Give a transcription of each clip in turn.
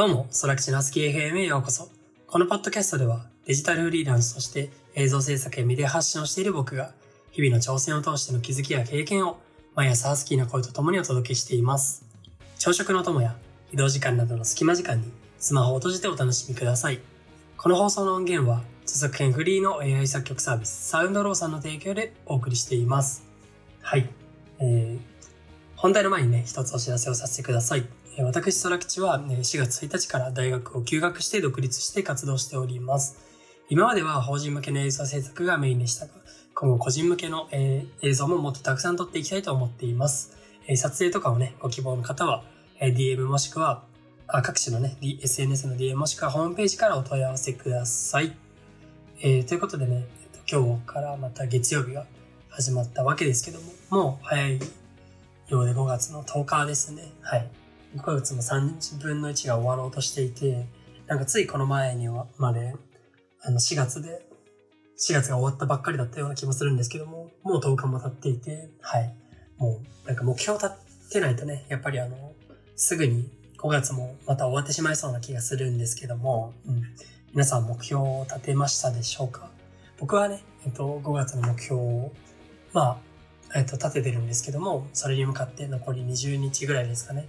どうも、ソラキチナスキ FM へようこそ。このポッドキャストでは、デジタルフリーランスとして映像制作やメディア発信をしている僕が、日々の挑戦を通しての気づきや経験を、毎朝ハスキーな声と共にお届けしています。朝食の友や、移動時間などの隙間時間に、スマホを閉じてお楽しみください。この放送の音源は、著作権フリーの AI 作曲サービス、サウンドローさんの提供でお送りしています。はい。えー、本題の前にね、一つお知らせをさせてください。私、空吉は4月1日から大学を休学して独立して活動しております。今までは法人向けの映像制作がメインでしたが、今後個人向けの、映像ももっとたくさん撮っていきたいと思っています。撮影とかをね、ご希望の方は、DM もしくは、各種のね、SNS の DM もしくはホームページからお問い合わせください。えー、ということでね、今日からまた月曜日が始まったわけですけども、もう早いようで5月の10日ですね。はい。5ヶ月も3分の1が終わろうとしていて、なんかついこの前にはまで、あの4月で、4月が終わったばっかりだったような気もするんですけども、もう10日も経っていて、はい。もう、なんか目標立ってないとね、やっぱりあの、すぐに5月もまた終わってしまいそうな気がするんですけども、うん。皆さん目標を立てましたでしょうか？僕はね、えっと、5月の目標を、まあ、えっと、立ててるんですけども、それに向かって残り20日ぐらいですかね。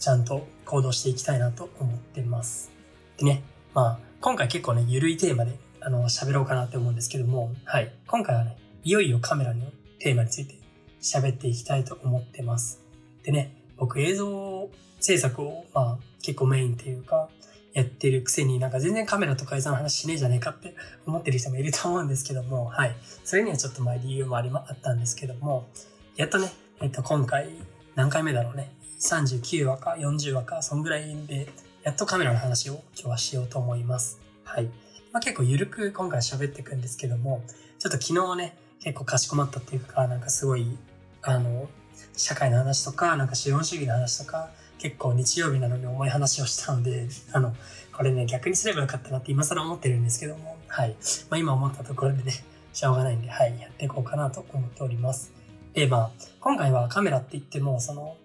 ちゃんと行動していきたいなと思ってます。でね、まあ、今回結構ね、ゆるいテーマで、あの、喋ろうかなって思うんですけども、はい。今回はね、いよいよカメラのテーマについて喋っていきたいと思ってます。でね、僕映像制作を、まあ、結構メインっていうか、やってるくせになんか全然カメラとか映像の話しねえじゃねえかって思ってる人もいると思うんですけども、はい。それにはちょっとまあ理由もありま、あったんですけども、やっとね、えっと今回何回目だろうね。39話か40話か、そんぐらいで、やっとカメラの話を今日はしようと思います。はい。まあ、結構ゆるく今回喋っていくんですけども、ちょっと昨日ね、結構かしこまったっていうか、なんかすごい、あの、社会の話とか、なんか資本主義の話とか、結構日曜日なのに重い話をしたので、あの、これね、逆にすればよかったなって今更思ってるんですけども、はい。まあ今思ったところでね、しょうがないんで、はい、やっていこうかなと思っております。で、まあ、今回はカメラって言っても、その、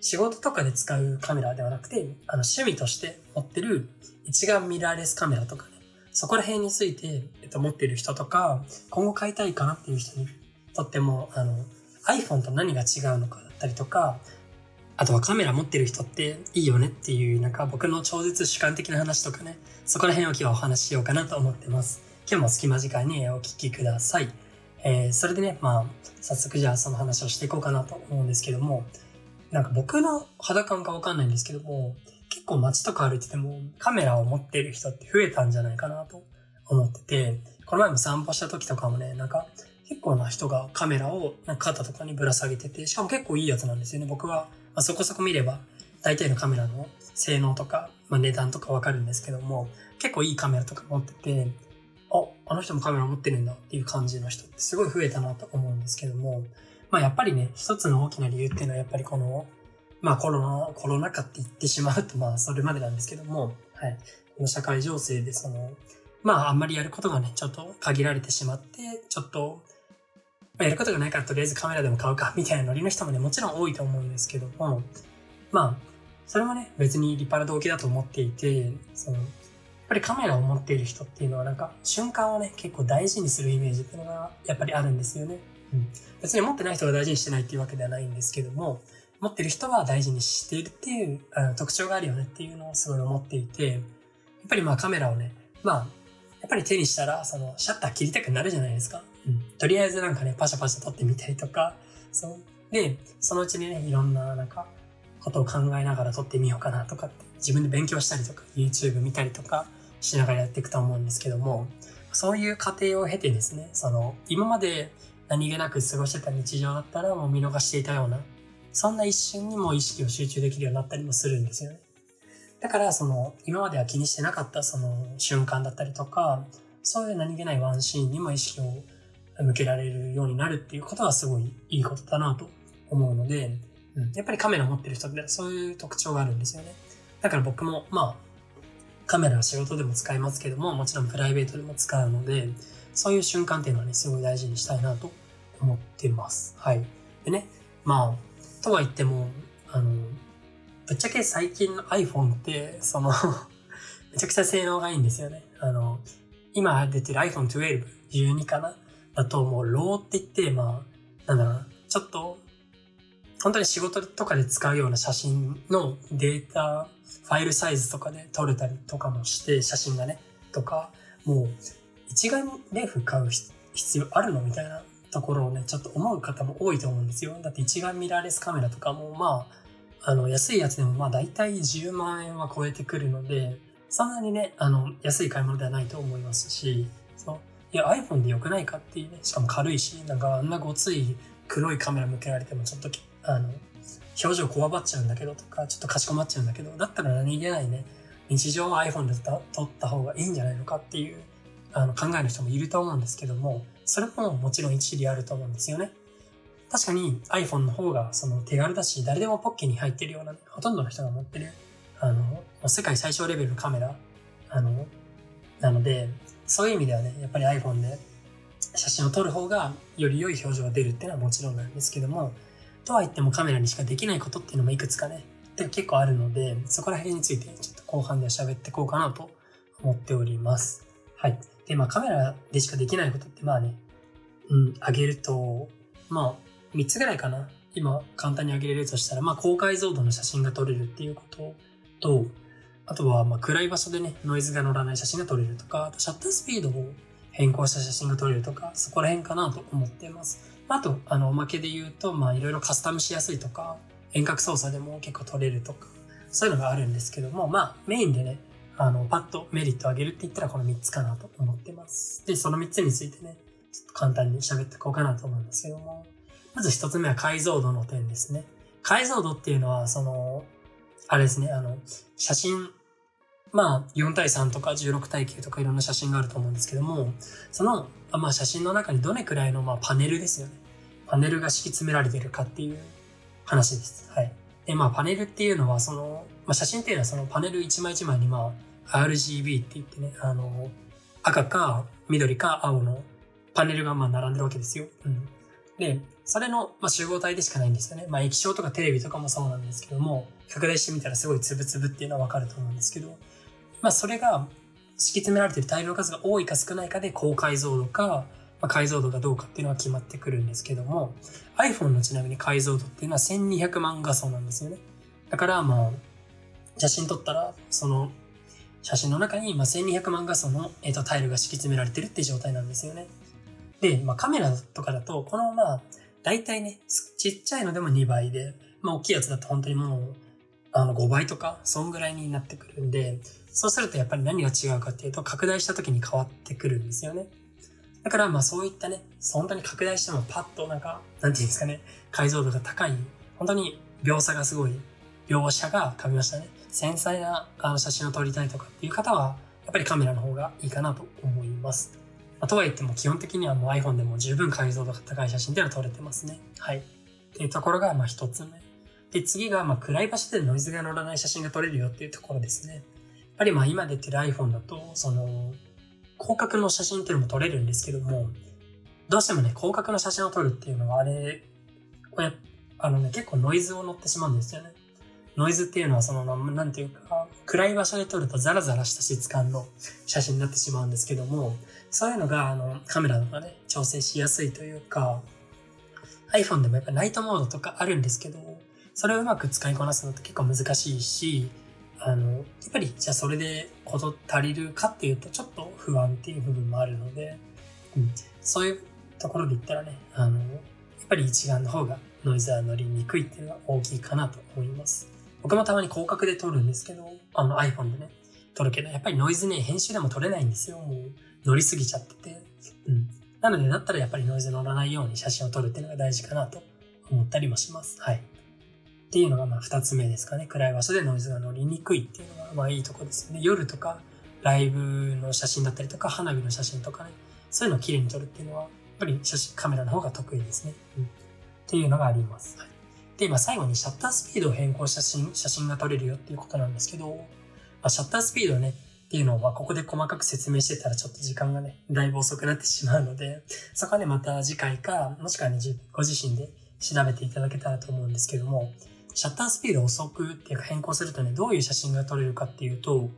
仕事とかで使うカメラではなくて、あの、趣味として持ってる一眼ミラーレスカメラとかね、そこら辺について、えっと、持ってる人とか、今後買いたいかなっていう人にとっても、あの、iPhone と何が違うのかだったりとか、あとはカメラ持ってる人っていいよねっていう、なんか僕の超絶主観的な話とかね、そこら辺を今日はお話ししようかなと思ってます。今日も隙間時間にお聞きください。えー、それでね、まあ、早速じゃあその話をしていこうかなと思うんですけども、なんか僕の肌感かわかんないんですけども、結構街とか歩いててもカメラを持ってる人って増えたんじゃないかなと思ってて、この前も散歩した時とかもね、なんか結構な人がカメラをなんか肩とかにぶら下げてて、しかも結構いいやつなんですよね。僕は、まあ、そこそこ見れば大体のカメラの性能とか、まあ、値段とかわかるんですけども、結構いいカメラとか持ってて、あ、の人もカメラ持ってるんだっていう感じの人ってすごい増えたなと思うんですけども、まあやっぱりね、一つの大きな理由っていうのはやっぱりこの、まあコロナ、コロナ禍って言ってしまうと、まあそれまでなんですけども、はい。この社会情勢でその、まああんまりやることがね、ちょっと限られてしまって、ちょっと、まあ、やることがないからとりあえずカメラでも買うか、みたいなノリの人もね、もちろん多いと思うんですけども、まあ、それもね、別に立派な動機だと思っていて、その、ぱりカメラを持っている人っていうのはなんか瞬間をね、結構大事にするイメージっていうのがやっぱりあるんですよね。うん、別に持ってない人が大事にしてないっていうわけではないんですけども、持ってる人は大事にしているっていうあの特徴があるよねっていうのをすごい思っていて、やっぱりまあカメラをね、まあ、やっぱり手にしたら、その、シャッター切りたくなるじゃないですか。うん。とりあえずなんかね、パシャパシャ撮ってみたりとか、そう。で、そのうちにね、いろんな、なんか、ことを考えながら撮ってみようかなとかって、自分で勉強したりとか、YouTube 見たりとかしながらやっていくと思うんですけども、そういう過程を経てですね、その、今まで何気なく過ごしてた日常だったらもう見逃していたような、そんな一瞬にも意識を集中できるようになったりもするんですよね。だから、その、今までは気にしてなかったその瞬間だったりとか、そういう何気ないワンシーンにも意識を向けられるようになるっていうことはすごいいいことだなと思うので、うん、やっぱりカメラ持ってる人ってそういう特徴があるんですよね。だから僕も、まあ、カメラは仕事でも使いますけども、もちろんプライベートでも使うので、そういう瞬間っていうのはね、すごい大事にしたいなと思ってます。はい。でね、まあ、とは言っても、あの、ぶっちゃけ最近の iPhone って、その めちゃくちゃ性能がいいんですよね。あの、今出てる iPhone 12、12かな？だともうローって言って、まあ、なんだろうな、ちょっと、本当に仕事とかで使うような写真のデータ、ファイルサイズとかで撮れたりとかもして、写真がね、とか、もう、一眼レフ買う必要あるのみたいなところをね、ちょっと思う方も多いと思うんですよ。だって一眼ミラーレスカメラとかも、まあ、あの、安いやつでもまあ大体10万円は超えてくるので、そんなにね、あの、安い買い物ではないと思いますし、そう。いや、iPhone で良くないかっていうね、しかも軽いし、なんかあんなごつい黒いカメラ向けられてもちょっと、あの、表情こわばっちゃうんだけどとか、ちょっとかしこまっちゃうんだけど、だったら何気ないね、日常は iPhone で撮った方がいいんじゃないのかっていう、あの、考える人もいると思うんですけども、それももちろん一理あると思うんですよね。確かに iPhone の方がその手軽だし、誰でもポッケに入ってるような、ね、ほとんどの人が持ってるあの、世界最小レベルのカメラ、あの、なので、そういう意味ではね、やっぱり iPhone で写真を撮る方がより良い表情が出るっていうのはもちろんなんですけども、とは言ってもカメラにしかできないことっていうのもいくつかね、結構あるので、そこら辺についてちょっと後半で喋っていこうかなと思っております。はい。で、まあカメラでしかできないことってまあね、うん、上げると、まあ3つぐらいかな。今簡単に上げれるとしたら、まあ高解像度の写真が撮れるっていうことと、あとは、ま暗い場所でね、ノイズが乗らない写真が撮れるとか、あとシャッタースピードを変更した写真が撮れるとか、そこら辺かなと思っています。あと、あの、おまけで言うと、まあ、いろいろカスタムしやすいとか、遠隔操作でも結構撮れるとか、そういうのがあるんですけども、まあ、メインでね、あの、パッとメリットを上げるって言ったらこの3つかなと思ってます。で、その3つについてね、ちょっと簡単に喋っていこうかなと思うんですけども、まず1つ目は解像度の点ですね。解像度っていうのは、その、あれですね、あの、写真、まあ、4対3とか16対9とかいろんな写真があると思うんですけども、その、まあ、写真の中にどれくらいの、まあ、パネルですよね。パネルが敷き詰められてるかっていう話です。はい。で、まあ、パネルっていうのは、その、まあ、写真っていうのはそのパネル一枚一枚に、まあ、RGB って言ってね、あの、赤か緑か青のパネルがまあ並んでるわけですよ。うん。で、それの、まあ、集合体でしかないんですよね。まあ、液晶とかテレビとかもそうなんですけども、拡大してみたらすごいつぶつぶっていうのはわかると思うんですけど、まあ、それが敷き詰められてる大量の数が多いか少ないかで高解像度か、まあ、解像度がどうかっていうのは決まってくるんですけども、iPhone のちなみに解像度っていうのは1200万画素なんですよね。だからまあ、写真撮ったら、その写真の中にま1200万画素の、えー、とタイルが敷き詰められてるっていう状態なんですよね。で、まあカメラとかだと、このまあ、大体ね、ちっちゃいのでも2倍で、まあ大きいやつだと本当にもう、あの5倍とか、そんぐらいになってくるんで、そうするとやっぱり何が違うかっていうと、拡大した時に変わってくるんですよね。だからまあそういったね、本当に拡大してもパッとなんか、なんていうんですかね、解像度が高い、本当に描写がすごい、描写が噛みましたね。繊細なあの写真を撮りたいとかっていう方は、やっぱりカメラの方がいいかなと思います。まあ、とはいっても基本的にはもう iPhone でも十分解像度が高い写真っていうのは撮れてますね。はい。っていうところがまあ一つ目。で、次がまあ暗い場所でノイズが乗らない写真が撮れるよっていうところですね。やっぱりまあ今出てる iPhone だと、その、広角の写真っていうのも撮れるんですけども、どうしてもね、広角の写真を撮るっていうのはあれ、これ、あのね、結構ノイズを乗ってしまうんですよね。ノイズっていうのはその、なんていうか、暗い場所で撮るとザラザラした質感の写真になってしまうんですけども、そういうのが、あの、カメラとかね、調整しやすいというか、iPhone でもやっぱナイトモードとかあるんですけど、それをうまく使いこなすのって結構難しいし、あの、やっぱりじゃあそれでこと足りるかっていうとちょっと不安っていう部分もあるので、うん、そういうところで言ったらね、あの、やっぱり一眼の方がノイズは乗りにくいっていうのは大きいかなと思います。僕もたまに広角で撮るんですけど、あの iPhone でね、撮るけど、やっぱりノイズね、編集でも撮れないんですよ。もう乗りすぎちゃってて。うん。なので、だったらやっぱりノイズ乗らないように写真を撮るっていうのが大事かなと思ったりもします。はい。っていうのがまあ二つ目ですかね。暗い場所でノイズが乗りにくいっていうのがまあいいとこですよね。夜とかライブの写真だったりとか花火の写真とかね。そういうのを綺麗に撮るっていうのはやっぱり写真カメラの方が得意ですね。うん。っていうのがあります。はい、で、まあ最後にシャッタースピードを変更した写真写真が撮れるよっていうことなんですけど、まあ、シャッタースピードね、っていうのは、ここで細かく説明してたらちょっと時間がね、だいぶ遅くなってしまうので、そこはね、また次回か、もしくはね、ご自身で調べていただけたらと思うんですけども、シャッタースピード遅くっていうか変更するとね、どういう写真が撮れるかっていうと、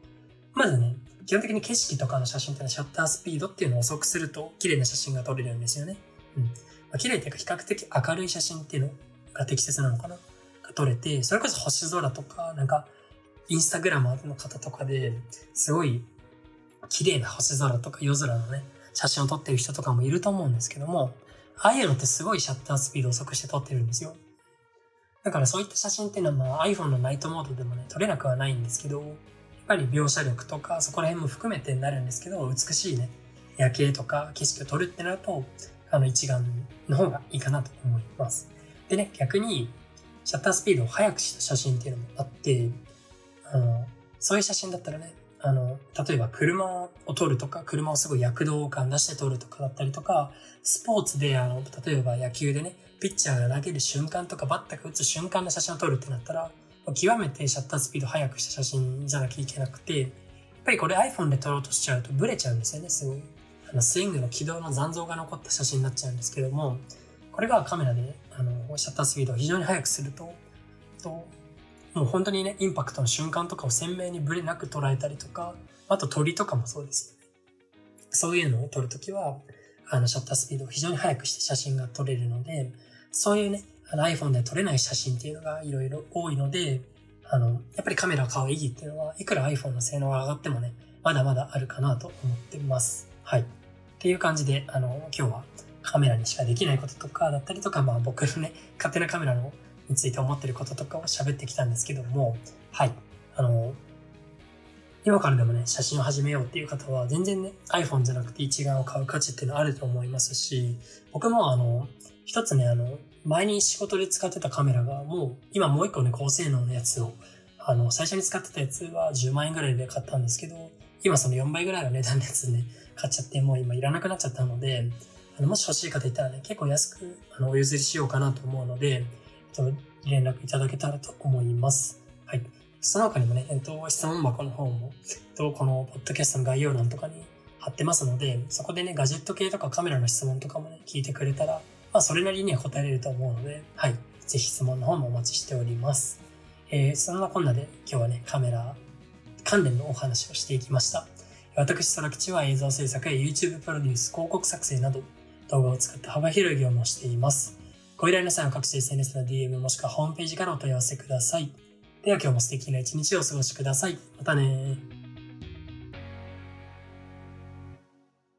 まずね、基本的に景色とかの写真っていうのはシャッタースピードっていうのを遅くすると綺麗な写真が撮れるんですよね。うん。まあ、綺麗っていうか比較的明るい写真っていうのが適切なのかな？が撮れて、それこそ星空とか、なんか、インスタグラマーの方とかで、すごい綺麗な星空とか夜空のね、写真を撮ってる人とかもいると思うんですけども、ああいうのってすごいシャッタースピード遅くして撮ってるんですよ。だからそういった写真っていうのはまあ iPhone のナイトモードでもね、撮れなくはないんですけど、やっぱり描写力とかそこら辺も含めてになるんですけど、美しいね、夜景とか景色を撮るってなると、あの一眼の方がいいかなと思います。でね、逆に、シャッタースピードを速くした写真っていうのもあって、あの、そういう写真だったらね、あの、例えば車を撮るとか、車をすごい躍動感出して撮るとかだったりとか、スポーツで、あの、例えば野球でね、ピッチャーが投げる瞬間とか、バッターが打つ瞬間の写真を撮るってなったら、極めてシャッタースピード速くした写真じゃなきゃいけなくて、やっぱりこれ iPhone で撮ろうとしちゃうとブレちゃうんですよね、すごい。あの、スイングの軌道の残像が残った写真になっちゃうんですけども、これがカメラで、あの、シャッタースピードを非常に速くすると、ともう本当にね、インパクトの瞬間とかを鮮明にブレなく捉えたりとか、あと鳥とかもそうですよね。そういうのを撮るときは、あの、シャッタースピードを非常に速くして写真が撮れるので、そういうね、iPhone で撮れない写真っていうのがいろいろ多いので、あの、やっぱりカメラを買う意義っていうのは、いくら iPhone の性能が上がってもね、まだまだあるかなと思ってます。はい。っていう感じで、あの、今日はカメラにしかできないこととかだったりとか、まあ僕のね、勝手なカメラのについて思ってることとかを喋ってきたんですけども、はい。あの、今からでもね、写真を始めようっていう方は、全然ね、iPhone じゃなくて一眼を買う価値っていうのはあると思いますし、僕もあの、一つね、あの、前に仕事で使ってたカメラが、もう、今もう一個ね、高性能のやつを、あの、最初に使ってたやつは10万円ぐらいで買ったんですけど、今その4倍ぐらいの値段のやつね、買っちゃって、もう今いらなくなっちゃったので、あの、もし欲しい方いたらね、結構安く、あの、お譲りしようかなと思うので、と連絡いただけたらと思います。はい。その他にもね、えっと、質問箱の方も、と、このポッドキャストの概要欄とかに貼ってますので、そこでね、ガジェット系とかカメラの質問とかもね、聞いてくれたら、まあ、それなりには答えれると思うので、はい。ぜひ質問の方もお待ちしております。えー、そんなこんなで今日はね、カメラ関連のお話をしていきました。私、空吉は映像制作や YouTube プロデュース、広告作成など動画を使って幅広い業務をしています。ご依頼の際は各種 SNS の DM もしくはホームページからお問い合わせください。では今日も素敵な一日をお過ごしください。またね